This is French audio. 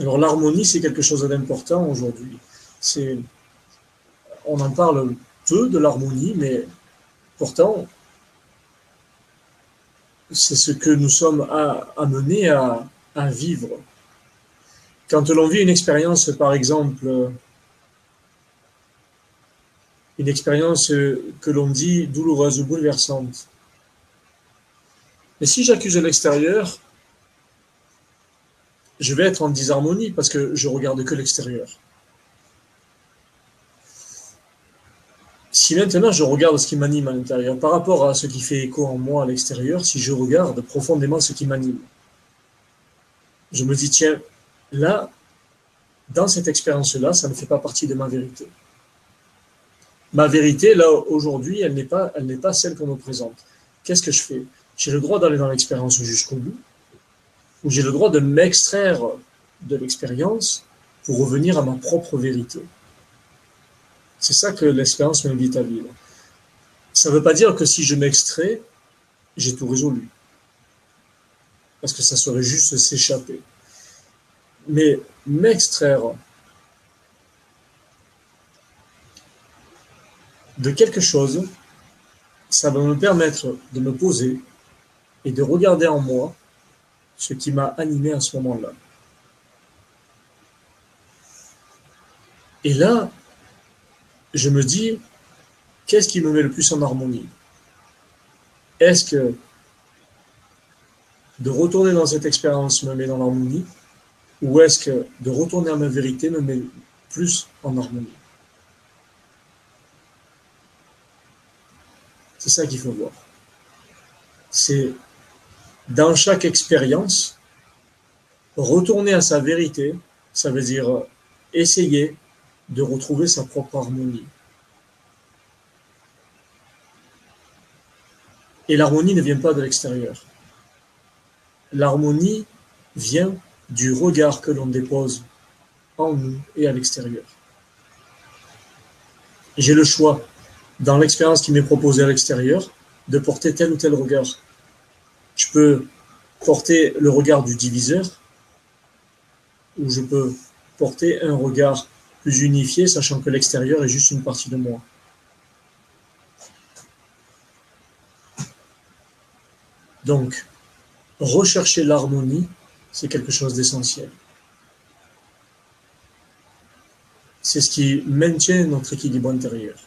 Alors l'harmonie, c'est quelque chose d'important aujourd'hui. C'est, on en parle peu de l'harmonie, mais pourtant, c'est ce que nous sommes amenés à, à vivre. Quand l'on vit une expérience, par exemple, une expérience que l'on dit douloureuse ou bouleversante, mais si j'accuse l'extérieur, je vais être en disharmonie parce que je regarde que l'extérieur. Si maintenant je regarde ce qui m'anime à l'intérieur par rapport à ce qui fait écho en moi à l'extérieur, si je regarde profondément ce qui m'anime, je me dis, tiens, là, dans cette expérience-là, ça ne fait pas partie de ma vérité. Ma vérité, là, aujourd'hui, elle n'est pas, elle n'est pas celle qu'on me présente. Qu'est-ce que je fais? J'ai le droit d'aller dans l'expérience jusqu'au bout, ou j'ai le droit de m'extraire de l'expérience pour revenir à ma propre vérité. C'est ça que l'expérience m'invite à vivre. Ça ne veut pas dire que si je m'extrais, j'ai tout résolu. Parce que ça serait juste s'échapper. Mais m'extraire de quelque chose, ça va me permettre de me poser et de regarder en moi ce qui m'a animé à ce moment-là. Et là, je me dis, qu'est-ce qui me met le plus en harmonie? Est-ce que de retourner dans cette expérience me met dans l'harmonie? Ou est-ce que de retourner à ma vérité me met plus en harmonie? C'est ça qu'il faut voir. C'est dans chaque expérience, retourner à sa vérité, ça veut dire essayer de retrouver sa propre harmonie. Et l'harmonie ne vient pas de l'extérieur. L'harmonie vient du regard que l'on dépose en nous et à l'extérieur. J'ai le choix, dans l'expérience qui m'est proposée à l'extérieur, de porter tel ou tel regard. Je peux porter le regard du diviseur, ou je peux porter un regard plus unifié, sachant que l'extérieur est juste une partie de moi. Donc, rechercher l'harmonie, c'est quelque chose d'essentiel. C'est ce qui maintient notre équilibre intérieur.